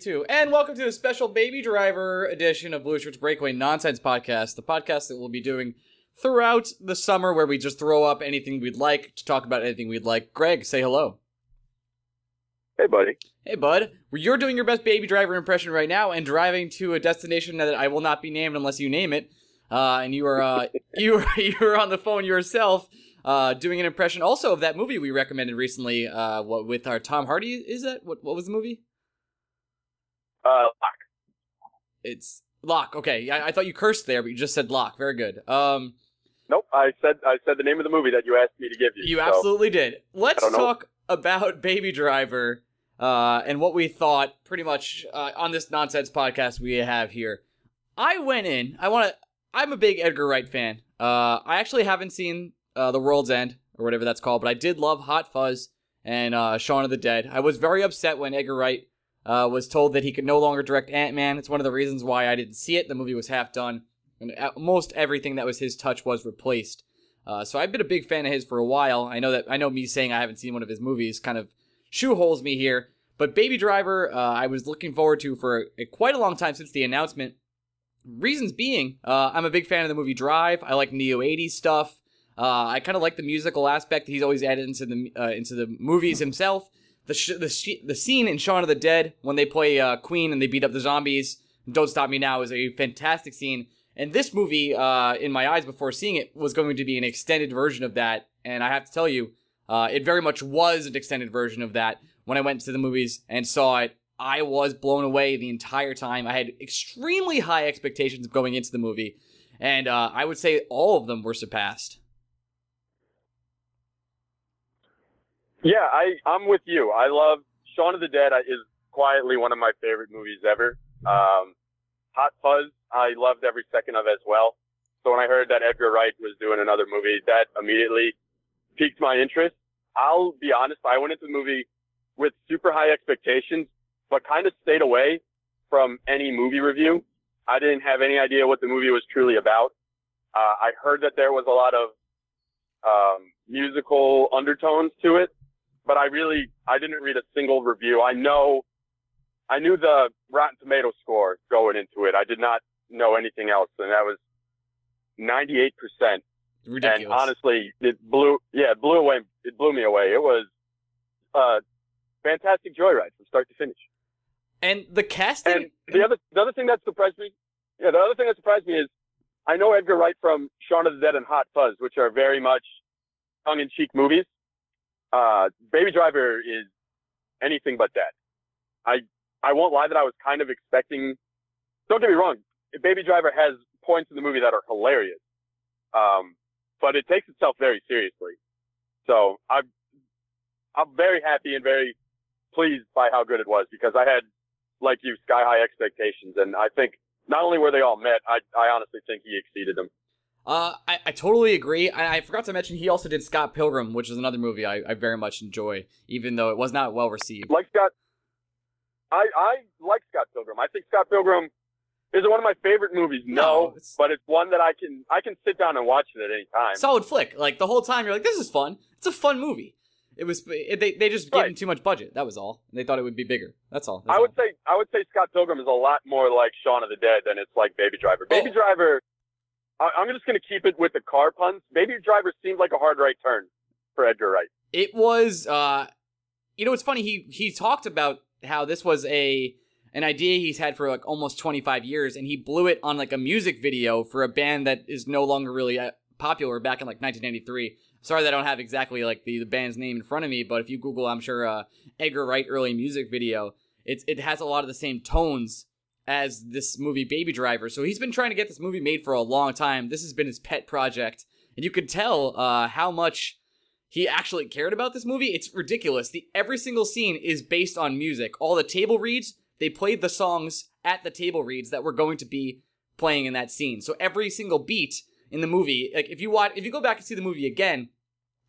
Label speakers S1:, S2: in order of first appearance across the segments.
S1: Two. And welcome to a special Baby Driver edition of Blue Shirts Breakaway Nonsense Podcast, the podcast that we'll be doing throughout the summer where we just throw up anything we'd like to talk about anything we'd like. Greg, say hello.
S2: Hey, buddy.
S1: Hey, bud. You're doing your best Baby Driver impression right now and driving to a destination that I will not be named unless you name it. Uh, and you are uh, you are you are on the phone yourself, uh, doing an impression also of that movie we recommended recently. Uh, what with our Tom Hardy? Is that what? What was the movie?
S2: Uh, Locke.
S1: It's Locke. Okay, I, I thought you cursed there, but you just said Locke. Very good. Um,
S2: Nope, I said I said the name of the movie that you asked me to give you.
S1: you
S2: so-
S1: absolutely did. Let's talk about Baby Driver uh, and what we thought pretty much uh, on this nonsense podcast we have here. I went in. I want to. I'm a big Edgar Wright fan. Uh, I actually haven't seen uh, The World's End or whatever that's called, but I did love Hot Fuzz and uh, Shaun of the Dead. I was very upset when Edgar Wright uh, was told that he could no longer direct Ant Man. It's one of the reasons why I didn't see it. The movie was half done, and most everything that was his touch was replaced. Uh, so I've been a big fan of his for a while. I know that I know me saying I haven't seen one of his movies kind of shoeholes me here. But Baby Driver, uh, I was looking forward to for a, quite a long time since the announcement. Reasons being, uh, I'm a big fan of the movie Drive. I like neo 80s stuff. Uh, I kind of like the musical aspect he's always added into the uh, into the movies himself. The sh- the sh- the scene in Shaun of the Dead when they play uh, Queen and they beat up the zombies. Don't Stop Me Now is a fantastic scene. And this movie, uh, in my eyes before seeing it, was going to be an extended version of that. And I have to tell you, uh, it very much was an extended version of that. When I went to the movies and saw it, I was blown away the entire time. I had extremely high expectations going into the movie, and uh, I would say all of them were surpassed.
S2: Yeah, I I'm with you. I love Shaun of the Dead is quietly one of my favorite movies ever. Um, Hot Fuzz, I loved every second of as well. So when I heard that Edgar Wright was doing another movie, that immediately piqued my interest. I'll be honest, I went into the movie with super high expectations, but kind of stayed away from any movie review. I didn't have any idea what the movie was truly about. Uh, I heard that there was a lot of um, musical undertones to it, but I really I didn't read a single review. I know I knew the Rotten Tomato score going into it. I did not know anything else, and that was 98 percent.
S1: Ridiculous.
S2: And honestly, it blew yeah it blew away it blew me away. It was a fantastic joyride from start to finish.
S1: And the casting.
S2: And the other the other thing that surprised me, yeah, the other thing that surprised me is I know Edgar Wright from Shaun of the Dead and Hot Fuzz, which are very much tongue-in-cheek movies. Uh, Baby Driver is anything but that. I I won't lie that I was kind of expecting. Don't get me wrong, Baby Driver has points in the movie that are hilarious, um, but it takes itself very seriously. So I'm I'm very happy and very pleased by how good it was because I had, like you, sky high expectations, and I think not only were they all met, I I honestly think he exceeded them.
S1: Uh, I, I totally agree. I, I forgot to mention he also did Scott Pilgrim, which is another movie I, I very much enjoy, even though it was not well received.
S2: Like Scott, I I like Scott Pilgrim. I think Scott Pilgrim is one of my favorite movies.
S1: No,
S2: No,
S1: it's-
S2: but it's one that I can I can sit down and watch it at any time.
S1: Solid flick. Like the whole time you're like, this is fun. It's a fun movie. It was it, they they just gave him too much budget. That was all. They thought it would be bigger. That's all. That's
S2: I would
S1: all.
S2: say I would say Scott Pilgrim is a lot more like Shaun of the Dead than it's like Baby Driver. Baby
S1: Oh.
S2: Driver, I, I'm just gonna keep it with the car puns. Maybe Baby Driver seemed like a hard right turn for Edgar Wright.
S1: It was uh you know it's funny he he talked about how this was a an idea he's had for like almost 25 years, and he blew it on like a music video for a band that is no longer really uh, popular back in like 1993. Sorry that I don't have exactly like the, the band's name in front of me, but if you Google, I'm sure uh, Edgar Wright early music video, it it has a lot of the same tones as this movie Baby Driver. So he's been trying to get this movie made for a long time. This has been his pet project, and you could tell uh, how much he actually cared about this movie. It's ridiculous. The every single scene is based on music. All the table reads, they played the songs at the table reads that were going to be playing in that scene. So every single beat in the movie, like if you watch, if you go back and see the movie again,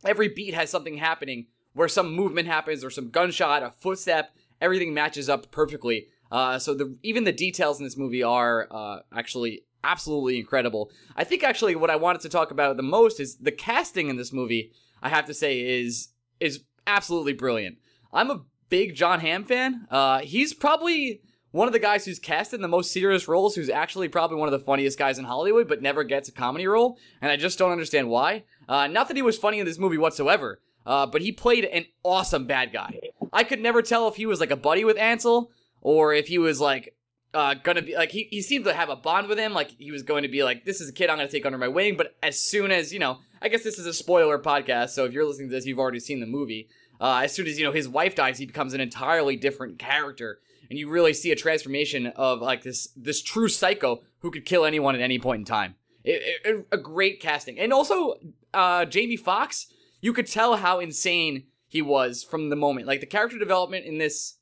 S1: every beat has something happening where some movement happens or some gunshot, a footstep. Everything matches up perfectly. Uh, so the even the details in this movie are uh, actually absolutely incredible. I think actually what I wanted to talk about the most is the casting in this movie. I have to say is is absolutely brilliant. I'm a big Jon Hamm fan. Uh, he's probably one of the guys who's cast in the most serious roles, who's actually probably one of the funniest guys in Hollywood, but never gets a comedy role, and I just don't understand why. Uh, not that he was funny in this movie whatsoever, uh, but he played an awesome bad guy. I could never tell if he was like a buddy with Ansel or if he was like uh, gonna be like he, he seemed to have a bond with him, like he was going to be like, this is a kid I'm gonna take under my wing. But as soon as you know, I guess this is a spoiler podcast, so if you're listening to this, you've already seen the movie. Uh, as soon as you know his wife dies, he becomes an entirely different character, and you really see a transformation of like this this true psycho who could kill anyone at any point in time. It, it, a great casting, and also uh, Jamie Foxx You could tell how insane he was from the moment. Like the character development in this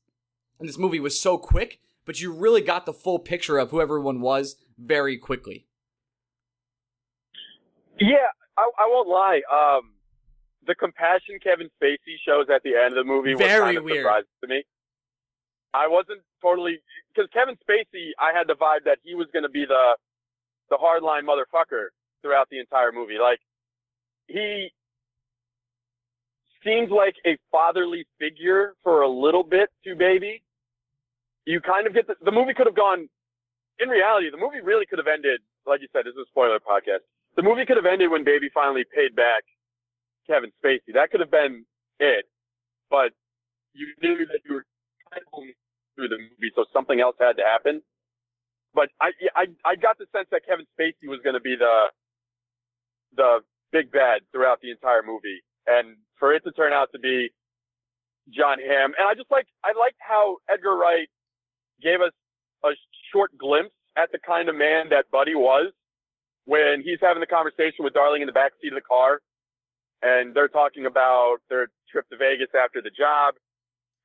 S1: in this movie was so quick, but you really got the full picture of who everyone was very quickly.
S2: Yeah, I, I won't lie. Um, the compassion Kevin Spacey shows at the end of the movie was
S1: Very
S2: kind of
S1: weird.
S2: surprising to me. I wasn't totally because Kevin Spacey. I had the vibe that he was going to be the the hardline motherfucker throughout the entire movie. Like he seems like a fatherly figure for a little bit to Baby. You kind of get the, the movie could have gone. In reality, the movie really could have ended. Like you said, this is a spoiler podcast. The movie could have ended when Baby finally paid back Kevin Spacey. That could have been it, but you knew that you were kind of only through the movie, so something else had to happen. But I, I, I got the sense that Kevin Spacey was going to be the, the big bad throughout the entire movie, and for it to turn out to be Jon Hamm, and I just like, I liked how Edgar Wright gave us a short glimpse at the kind of man that Buddy was when he's having the conversation with Darling in the back seat of the car and they're talking about their trip to Vegas after the job.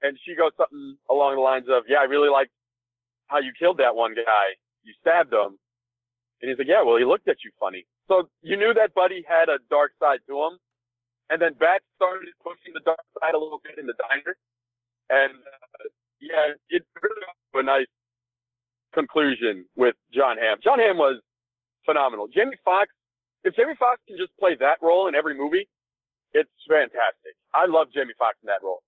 S2: And she goes something along the lines of, yeah, I really like how you killed that one guy. You stabbed him. And he's like, yeah, well, he looked at you funny. So you knew that Buddy had a dark side to him. And then Bat started pushing the dark side a little bit in the diner. And, uh, yeah, it really a nice conclusion with Jon Hamm. Jon Hamm was phenomenal. Jamie Foxx, if Jamie Foxx can just play that role in every movie, it's fantastic. I love Jamie Foxx in that role.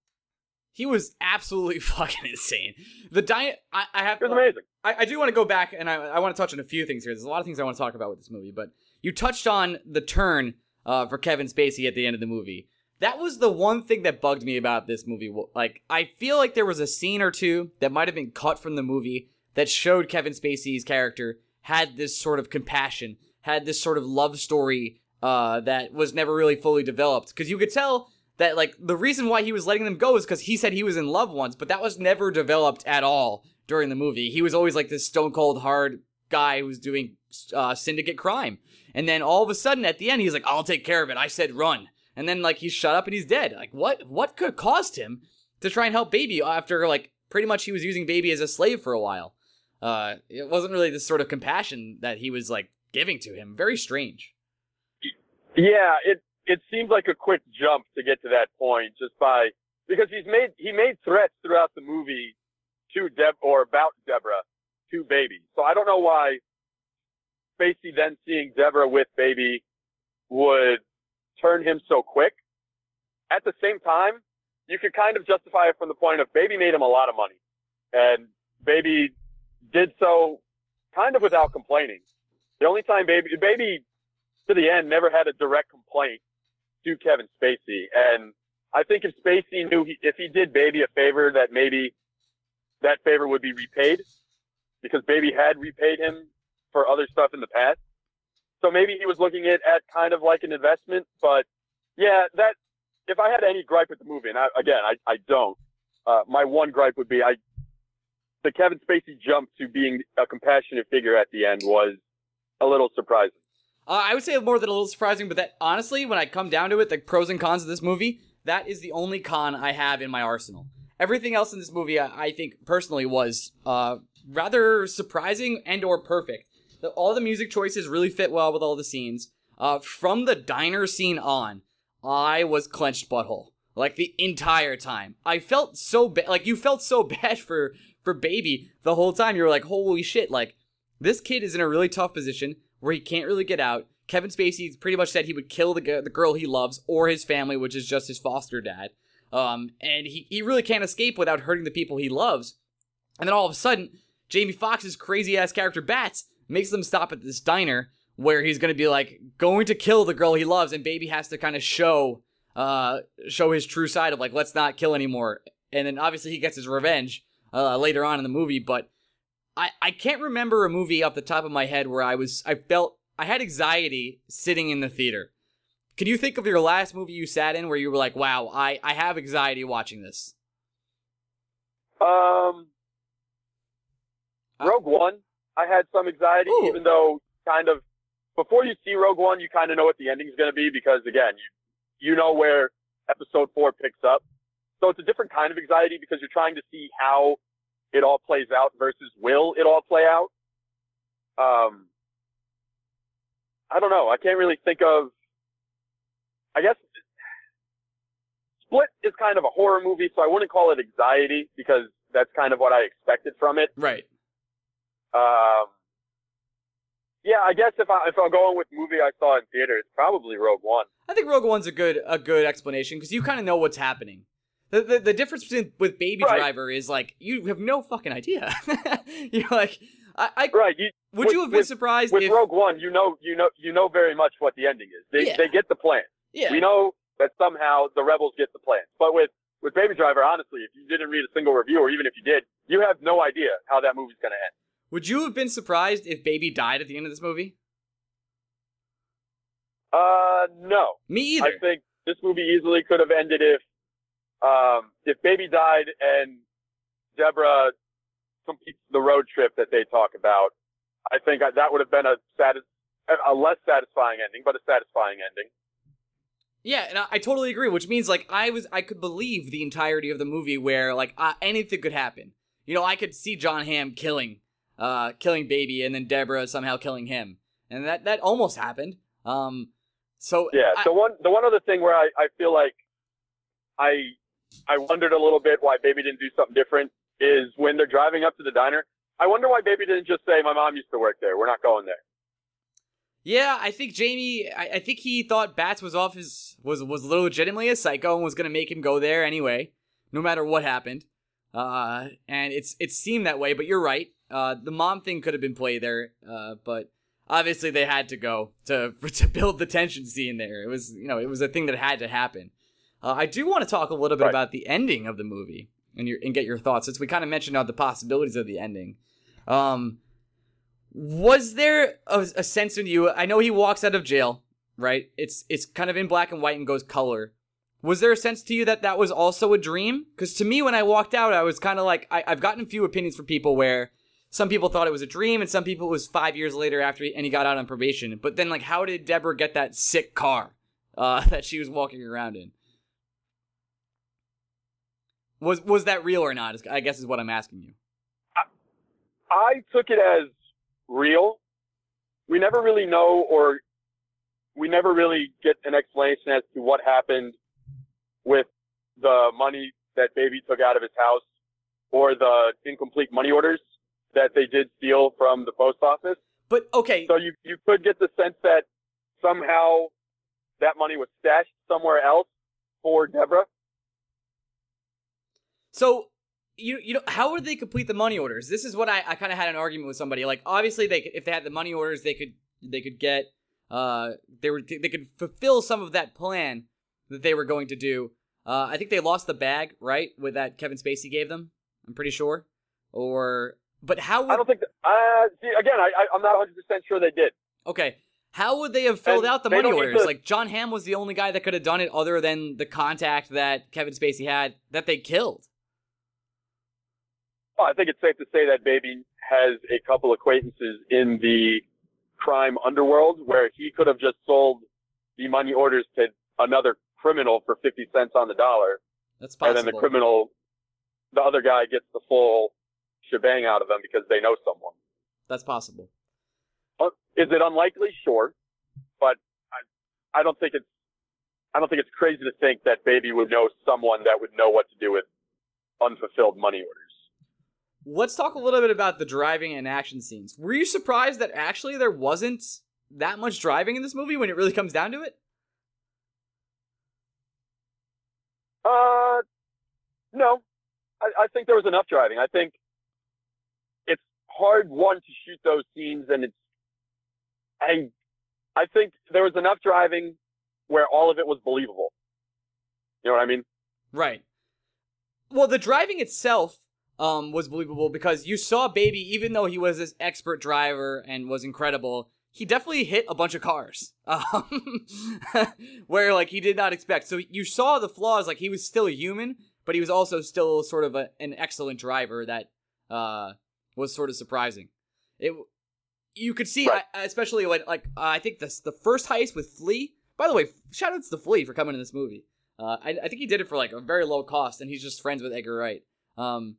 S1: He was absolutely fucking insane. The diet, I, I have.
S2: It was amazing.
S1: I, I do want to go back and I, I want to touch on a few things here. There's a lot of things I want to talk about with this movie, but you touched on the turn uh, for Kevin Spacey at the end of the movie. That was the one thing that bugged me about this movie. Like, I feel like there was a scene or two that might have been cut from the movie that showed Kevin Spacey's character had this sort of compassion, had this sort of love story uh, that was never really fully developed. Because you could tell that, like, the reason why he was letting them go is because he said he was in love once, but that was never developed at all during the movie. He was always like this stone cold hard guy who was doing uh, syndicate crime. And then all of a sudden at the end, he's like, I'll take care of it. I said run. And then, like, he's shut up and he's dead. Like, what, what could caused him to try and help Baby after, like, pretty much he was using Baby as a slave for a while? Uh, it wasn't really this sort of compassion that he was, like, giving to him. Very strange.
S2: Yeah, it it seems like a quick jump to get to that point just by because he's made he made threats throughout the movie to Deb or about Deborah to Baby. So I don't know why Spacey then seeing Deborah with Baby would turn him so quick. At the same time, you could kind of justify it from the point of Baby made him a lot of money, and Baby did so kind of without complaining. The only time Baby Baby to the end never had a direct complaint to Kevin Spacey. And I think if Spacey knew he, if he did Baby a favor that maybe that favor would be repaid because Baby had repaid him for other stuff in the past. So maybe he was looking at at kind of like an investment. But yeah, that if I had any gripe with the movie, and I, again, I, I don't. Uh, my one gripe would be I the Kevin Spacey jump to being a compassionate figure at the end was a little surprising.
S1: Uh, I would say more than a little surprising, but that honestly, when I come down to it, the pros and cons of this movie, that is the only con I have in my arsenal. Everything else in this movie, I, I think personally, was uh, rather surprising and or perfect. The, all the music choices really fit well with all the scenes. Uh, from the diner scene on, I was clenched butthole like the entire time. I felt so bad. Like you felt so bad for for baby the whole time. You were like, holy shit! Like this kid is in a really tough position where he can't really get out. Kevin Spacey pretty much said he would kill the the girl he loves or his family, which is just his foster dad. Um, and he, he really can't escape without hurting the people he loves. And then all of a sudden, Jamie Foxx's crazy ass character Bats makes them stop at this diner where he's gonna be like going to kill the girl he loves, and Baby has to kind of show uh show his true side of like let's not kill anymore. And then obviously he gets his revenge uh, later on in the movie, but I I can't remember a movie off the top of my head where I was I felt I had anxiety sitting in the theater. Can you think of your last movie you sat in where you were like, "Wow, I I have anxiety watching this"?
S2: Um, Rogue One, I had some anxiety,
S1: Ooh.
S2: even though kind of before you see Rogue One, you kind of know what the ending's going to be because again, you you know where Episode Four picks up. So it's a different kind of anxiety because you're trying to see how it all plays out versus will it all play out. Um, I don't know. I can't really think of. I guess Split is kind of a horror movie, so I wouldn't call it anxiety because that's kind of what I expected from it.
S1: Right.
S2: Um, yeah, I guess if I if I'm going with movie I saw in theater, it's probably Rogue One.
S1: I think Rogue One's a good a good explanation because you kind of know what's happening. The, the, the difference between with Baby
S2: Right.
S1: Driver is like you have no fucking idea. You're like, I, I
S2: Right. You,
S1: would
S2: with-
S1: you have been
S2: with-
S1: surprised
S2: with
S1: if
S2: Rogue One, you know, you know, you know very much what the ending is. They
S1: Yeah.
S2: they get the plan.
S1: yeah
S2: We know that somehow the rebels get the plan. But with with Baby Driver, honestly, if you didn't read a single review, or even if you did, you have no idea how that movie's going to end.
S1: Would you have been surprised if Baby died at the end of this movie?
S2: Uh, no.
S1: Me either.
S2: I think this movie easily could have ended if um, if Baby died and Deborah completes the road trip that they talk about. I think that would have been a satis- a less satisfying ending, but a satisfying ending.
S1: Yeah, and I, I totally agree. Which means like I was, I could believe the entirety of the movie where like uh, anything could happen. You know, I could see Jon Hamm killing, uh, killing baby, and then Deborah somehow killing him, and that that almost happened. Um, so
S2: Yeah.
S1: I-
S2: the one the one other thing where I, I feel like I I wondered a little bit why Baby didn't do something different is when they're driving up to the diner. I wonder why Baby didn't just say, "My mom used to work there. We're not going there."
S1: yeah, I think Jamie, I, I think he thought Bats was off his was was legitimately a psycho and was gonna make him go there anyway, no matter what happened. Uh, and it's it seemed that way, but you're right. Uh, the mom thing could have been played there, uh, but obviously they had to go to to build the tension scene there. It was you know it was a thing that had to happen. Uh, I do want to talk a little bit
S2: Right.
S1: about the ending of the movie and your and get your thoughts since we kind of mentioned the possibilities of the ending. Um, was there a, a sense in you? I know he walks out of jail, right? It's it's kind of in black and white and goes color. Was there a sense to you that that was also a dream? Because to me, when I walked out, I was kind of like, I, I've gotten a few opinions from people where some people thought it was a dream, and some people it was five years later after he, and he got out on probation. But then, like, how did Deborah get that sick car uh, that she was walking around in? Was was that real or not? I guess is what I'm asking you.
S2: I took it as real. We never really know, or we never really get an explanation as to what happened with the money that Baby took out of his house or the incomplete money orders that they did steal from the post office.
S1: But okay,
S2: So you, you could get the sense that somehow that money was stashed somewhere else for Deborah.
S1: So you you know how would they complete the money orders? This is what I, I kind of had an argument with somebody. Like obviously they if they had the money orders, they could they could get uh they were they could fulfill some of that plan that they were going to do. Uh, I think they lost the bag right with that Kevin Spacey gave them. I'm pretty sure. or but how would
S2: I don't think. That, uh, see, again, I, I I'm not 100 percent sure they did.
S1: okay? How would they have filled
S2: And
S1: out the money orders?
S2: to-
S1: Like Jon Hamm was the only guy that could have done it, other than the contact that Kevin Spacey had that they killed.
S2: Well, I think it's safe to say that Baby has a couple acquaintances in the crime underworld where he could have just sold the money orders to another criminal for 50 cents on the dollar.
S1: That's possible.
S2: And then the criminal, the other guy gets the full shebang out of them because they know someone.
S1: That's possible.
S2: Uh, Is it unlikely? Sure. But I, I don't think it's, I don't think it's crazy to think that Baby would know someone that would know what to do with unfulfilled money orders.
S1: Let's talk a little bit about the driving and action scenes. Were you surprised that actually there wasn't that much driving in this movie when it really comes down to it?
S2: Uh, no. I, I think there was enough driving. I think hard one to shoot those scenes, and it's. I, I think there was enough driving where all of it was believable. You know what I mean?
S1: Right. Well, the driving itself um, was believable because you saw Baby, even though he was this expert driver and was incredible, he definitely hit a bunch of cars, um, where like he did not expect. So you saw the flaws. Like he was still a human, but he was also still sort of a, an excellent driver that uh, was sort of surprising. It you could see,
S2: Right.
S1: I- especially when like uh, I think the the first heist with Flea. By the way, shout outs to Flea for coming in this movie. Uh, I, I think he did it for like a very low cost, and he's just friends with Edgar Wright. Um,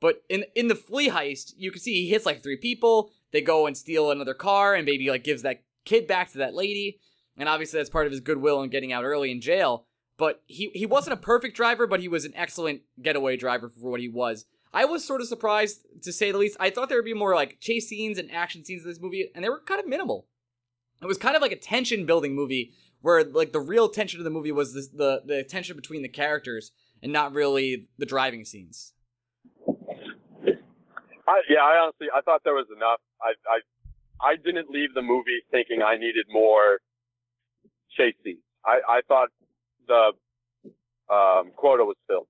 S1: but in in the flea heist, you can see he hits like three people. They go and steal another car, and maybe like gives that kid back to that lady. And obviously, that's part of his goodwill in getting out early in jail. But he he wasn't a perfect driver, but he was an excellent getaway driver for what he was. I was sort of surprised to say the least. I thought there would be more like chase scenes and action scenes in this movie, and they were kind of minimal. It was kind of like a tension building movie where like the real tension of the movie was this, the the tension between the characters and not really the driving scenes.
S2: I, yeah, I honestly, I thought there was enough. I, I, I didn't leave the movie thinking I needed more chase scenes. I, I thought the um, quota was filled.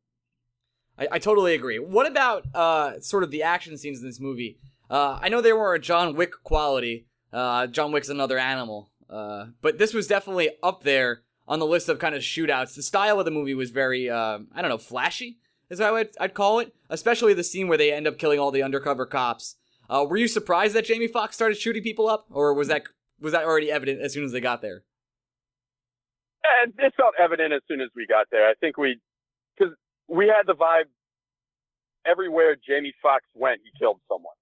S1: I, I totally agree. What about uh, sort of the action scenes in this movie? Uh, I know they were a John Wick quality. Uh, John Wick's another animal, uh, but this was definitely up there on the list of kind of shootouts. The style of the movie was very, um, I don't know, flashy is how I'd, I'd call it. Especially the scene where they end up killing all the undercover cops. Uh, were you surprised that Jamie Foxx started shooting people up, or was that was that already evident as soon as they got there?
S2: And it felt evident as soon as we got there. I think we, we had the vibe everywhere Jamie Foxx went, he killed someone.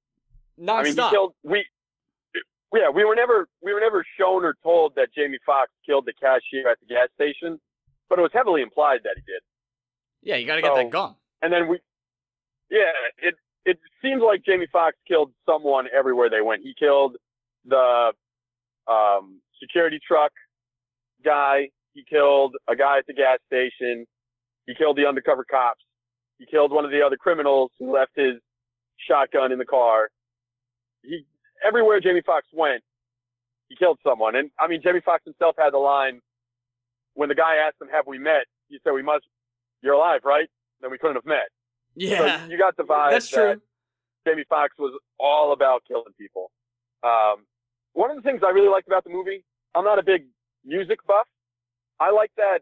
S1: Non-stop.
S2: I mean, he killed we. Yeah, we were never we were never shown or told that Jamie Foxx killed the cashier at the gas station, but it was heavily implied that he did.
S1: yeah, you got to get that gun.
S2: And then we, yeah, it it seems like Jamie Foxx killed someone everywhere they went. He killed the um, security truck guy. He killed a guy at the gas station. He killed the undercover cops. He killed one of the other criminals who left his shotgun in the car. He everywhere Jamie Foxx went, he killed someone. And I mean, Jamie Foxx himself had the line when the guy asked him, "Have we met?" He said, "We must." You're alive, right? Then we couldn't have met.
S1: Yeah,
S2: So you got the vibe
S1: that's
S2: that
S1: true.
S2: Jamie Foxx was all about killing people. Um, one of the things I really liked about the movie, I'm not a big music buff. I like that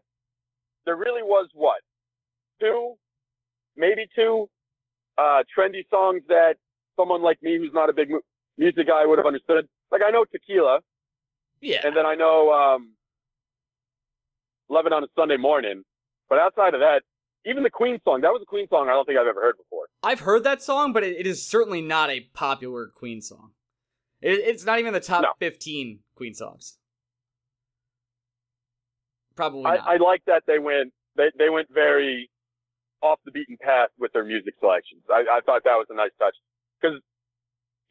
S2: there really was what two, maybe two uh, trendy songs that someone like me, who's not a big mu- music guy, would have understood. Like I know Tequila,
S1: Yeah,
S2: and then I know um, Love It on a Sunday Morning. But outside of that, even the Queen song, that was a Queen song I don't think I've ever heard before.
S1: I've heard that song, but it, it is certainly not a popular Queen song. It, it's not even the top
S2: No.
S1: 15 Queen songs. Probably
S2: I. I like that they went they, they went very off the beaten path with their music selections. I, I thought that was a nice touch because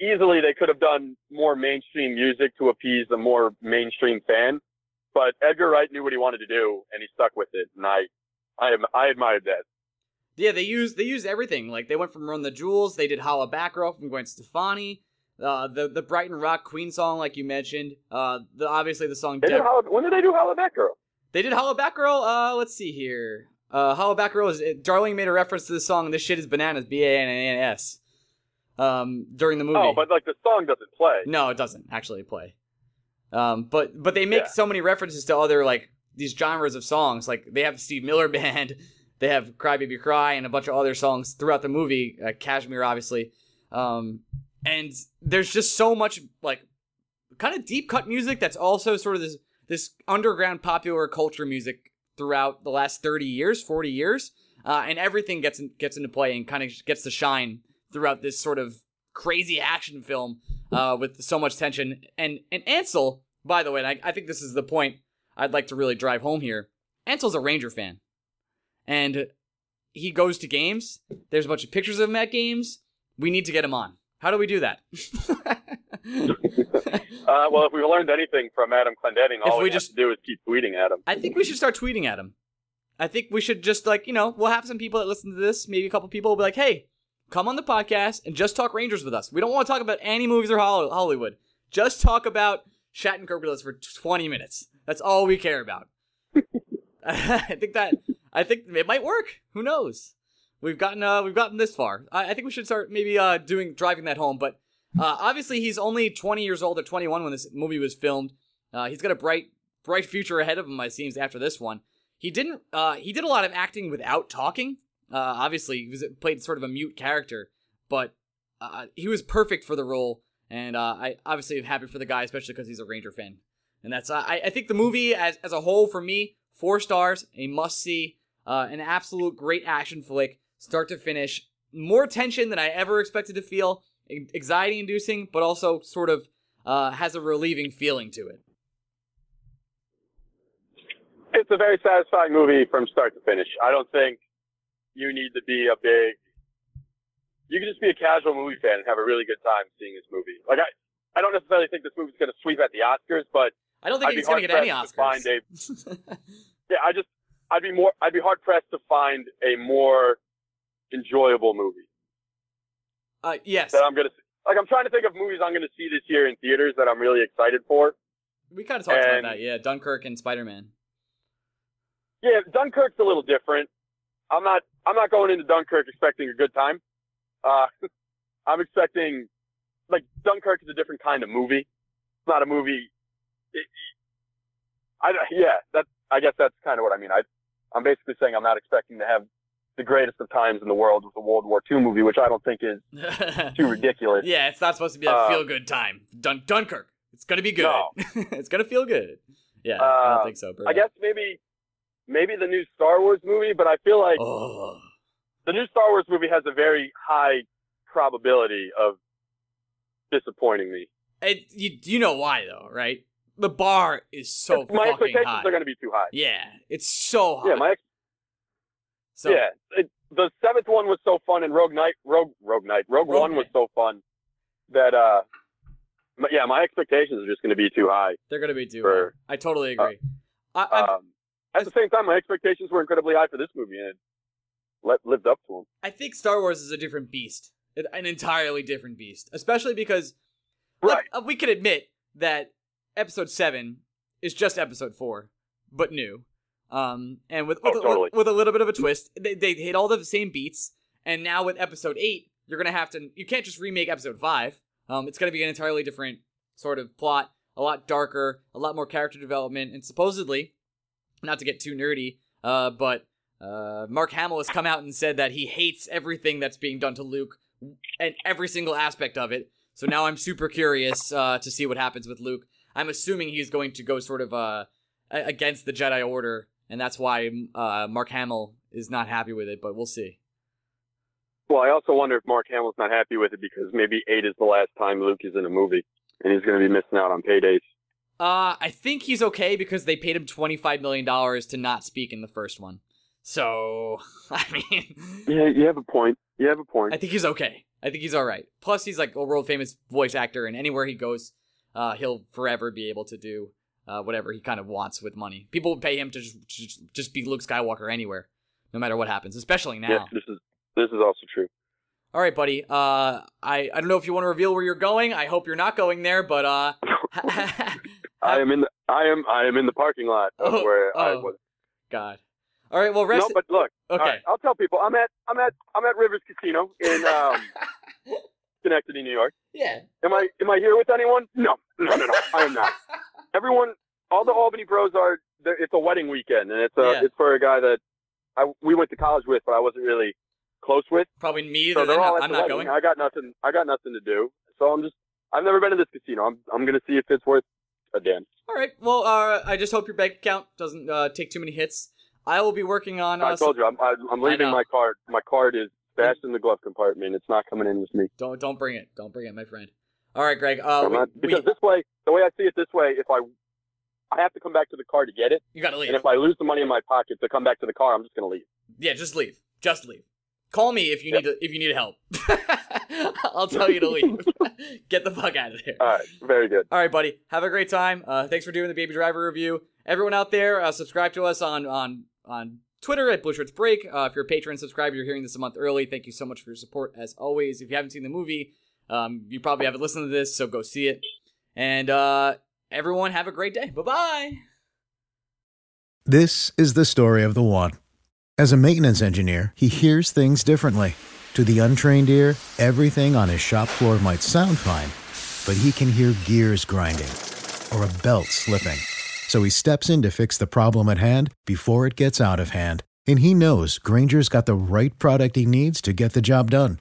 S2: easily they could have done more mainstream music to appease a more mainstream fan, but Edgar Wright knew what he wanted to do and he stuck with it, and I I am I admired that.
S1: yeah, they used they used everything. Like they went from Run the Jewels, they did Holla Back Row from Gwen Stefani, uh, the the Brighton Rock Queen song, like you mentioned. Uh, the obviously the song
S2: did Holla, when did they do Holla Back Girl?
S1: They did Hollow Back Girl. Uh, let's see here. Uh, Hollow Back is Darling made a reference to the song "This shit is bananas." B A N A N S. um, during the movie.
S2: Oh, but like the song doesn't play.
S1: No, it doesn't actually play. Um, but but they make
S2: Yeah.
S1: so many references to other like these genres of songs. Like they have Steve Miller Band, they have Cry Baby Cry, and a bunch of other songs throughout the movie. Uh, Kashmir, obviously. Um, and there's just so much like kind of deep cut music that's also sort of this this underground popular culture music throughout the last 30 years 40 years uh, and everything gets in, gets into play and kind of gets to shine throughout this sort of crazy action film uh, with so much tension. And and Ansel by the way and I, I think this is the point I'd like to really drive home here Ansel's a Ranger fan. And he goes to games there's a bunch of pictures of him at games we need to get him on. How do we do that
S2: Uh, well, if we've learned anything from Adam Clendenning, all
S1: If we
S2: we,
S1: just-
S2: do is keep tweeting at him.
S1: I think we should start tweeting at him. I think we should just like you know we'll have some people that listen to this, maybe a couple people will be like, hey, come on the podcast and just talk Rangers with us. We don't want to talk about any movies or Hollywood. Just talk about Shattenkirk with us for twenty minutes. That's all we care about. I think that I think it might work. Who knows? We've gotten uh we've gotten this far. I, I think we should start maybe uh doing driving that home. But uh, obviously he's only twenty years old or twenty one when this movie was filmed. Uh, he's got a bright bright future ahead of him. It seems after this one. He didn't. Uh, he did a lot of acting without talking. Uh, obviously, he was played sort of a mute character, but uh, he was perfect for the role. And uh, I obviously am happy for the guy, especially because he's a Ranger fan. And that's I, I think the movie as as a whole for me, four stars, a must see, an absolute great action flick, start to finish. More tension than I ever expected to feel, anxiety inducing, but also sort of uh, has a relieving feeling to it.
S2: It's a very satisfying movie from start to finish. I don't think you need to be a big. You can just be a casual movie fan and have a really good time seeing this movie. Like I, I don't necessarily think this movie's going to sweep at the Oscars, but
S1: I don't think he's going to get any Oscars.
S2: find yeah, I just I'd be more I'd be hard pressed to find a more enjoyable movie
S1: uh, yes,
S2: that I'm gonna like. I'm trying to think of movies I'm gonna see this year in theaters that I'm really excited for.
S1: we kind of talked about that. Yeah, Dunkirk and Spider Man.
S2: Yeah, Dunkirk's a little different. I'm not I'm not going into Dunkirk expecting a good time. Uh, I'm expecting like Dunkirk is a different kind of movie. It's not a movie. It, I yeah, that's I guess that's kind of what I mean. I I'm basically saying I'm not expecting to have the greatest of times in the world with a World War II movie, which I don't think is too ridiculous.
S1: yeah, it's not supposed to be a
S2: Uh,
S1: feel good time. Dun- Dunkirk. It's gonna be good.
S2: No.
S1: it's gonna feel good. Yeah, I don't
S2: Uh,
S1: think so. Bro.
S2: I guess maybe maybe the new Star Wars movie, but I feel like
S1: Oh,
S2: the new Star Wars movie has a very high probability of disappointing me.
S1: it, you you know why though, right? The bar is so
S2: my
S1: fucking
S2: expectations
S1: high.
S2: are going to be too high.
S1: yeah, it's so high.
S2: Yeah, my ex-
S1: so,
S2: yeah. It, the seventh one was so fun, and Rogue Knight, Rogue Rogue Knight, Rogue,
S1: Rogue
S2: One was so fun that uh, yeah, my expectations are just going to be too high.
S1: they're gonna be too.
S2: For-
S1: high. I totally agree. I, I'm,
S2: Um, at the same time, my expectations were incredibly high for this movie, and it lived up to them.
S1: I think Star Wars is a different beast, an entirely different beast, especially because look,
S2: Right.
S1: uh, we can admit that Episode Seven is just Episode Four, but new, um, and with with,
S2: Oh, totally.
S1: with, with a little bit of a twist. They, they hit all the same beats, and now with Episode Eight, you're gonna have to. You can't just remake Episode Five. Um, it's gonna be an entirely different sort of plot, a lot darker, a lot more character development, and supposedly, not to get too nerdy, uh, but uh, Mark Hamill has come out and said that he hates everything that's being done to Luke and every single aspect of it. So now I'm super curious uh, to see what happens with Luke. I'm assuming he's going to go sort of uh, against the Jedi Order, and that's why uh, Mark Hamill is not happy with it. But we'll see.
S2: Well, I also wonder if Mark Hamill's not happy with it because maybe eight is the last time Luke is in a movie, and he's going to be missing out on paydays.
S1: Uh, I think he's okay because they paid him twenty five million dollars to not speak in the first one. So I mean,
S2: Yeah, you have a point. You have a point.
S1: I think he's okay. I think he's all right. Plus, he's like a world famous voice actor, and anywhere he goes, uh, he'll forever be able to do uh, whatever he kind of wants with money. People would pay him to just, just just be Luke Skywalker anywhere, no matter what happens. Especially now.
S2: Yes, this is this is also true.
S1: All right, buddy. Uh, I I don't know if you want to reveal where you're going. I hope you're not going there, but uh,
S2: I am in the I am I am in the parking lot of
S1: Oh,
S2: where I
S1: oh.
S2: was.
S1: God. All right. Well, rest.
S2: No, but look.
S1: okay.
S2: Right, I'll tell people I'm at I'm at I'm at Rivers Casino in um Schenectady, New York.
S1: Yeah.
S2: Am I am I here with anyone? No, no, no, no. I am not. Everyone, all the Albany Bros are. It's a wedding weekend, and it's a
S1: Yeah.
S2: it's for a guy that I we went to college with, but I wasn't really close with.
S1: Probably me.
S2: So they're all
S1: I'm not
S2: wedding.
S1: going.
S2: I got nothing. I got nothing to do. So I'm just. I've never been to this casino. I'm I'm gonna see if it's worth a damn.
S1: All right. Well, uh, I just hope your bank account doesn't uh, take too many hits. I will be working on. Uh,
S2: I told you, I'm I'm leaving my card. My card is stashed in the glove compartment. It's not coming in with me.
S1: Don't don't bring it. Don't bring it, my friend. All right, Greg. Uh, we,
S2: not,
S1: we-
S2: because this way, the way I see it this way, if I I have to come back to the car to get it,
S1: you gotta leave.
S2: and if I lose the money in my pocket to come back to the car, I'm just gonna leave.
S1: Yeah, just leave. Just leave. Call me if you need to, if you need help. I'll tell you to leave. Get the fuck out of there.
S2: All right, very good.
S1: All right, buddy. Have a great time. Uh, thanks for doing the Baby Driver review. Everyone out there, uh, subscribe to us on on on Twitter at Blue Shirts Break. Uh, if you're a patron subscriber, you're hearing this a month early. Thank you so much for your support as always. If you haven't seen the movie, um, you probably haven't listened to this, so go see it. And uh, everyone, have a great day. Bye bye.
S3: This is the story of the one. As a maintenance engineer, he hears things differently. To the untrained ear, everything on his shop floor might sound fine, but he can hear gears grinding or a belt slipping. So he steps in to fix the problem at hand before it gets out of hand. And he knows Grainger's got the right product he needs to get the job done,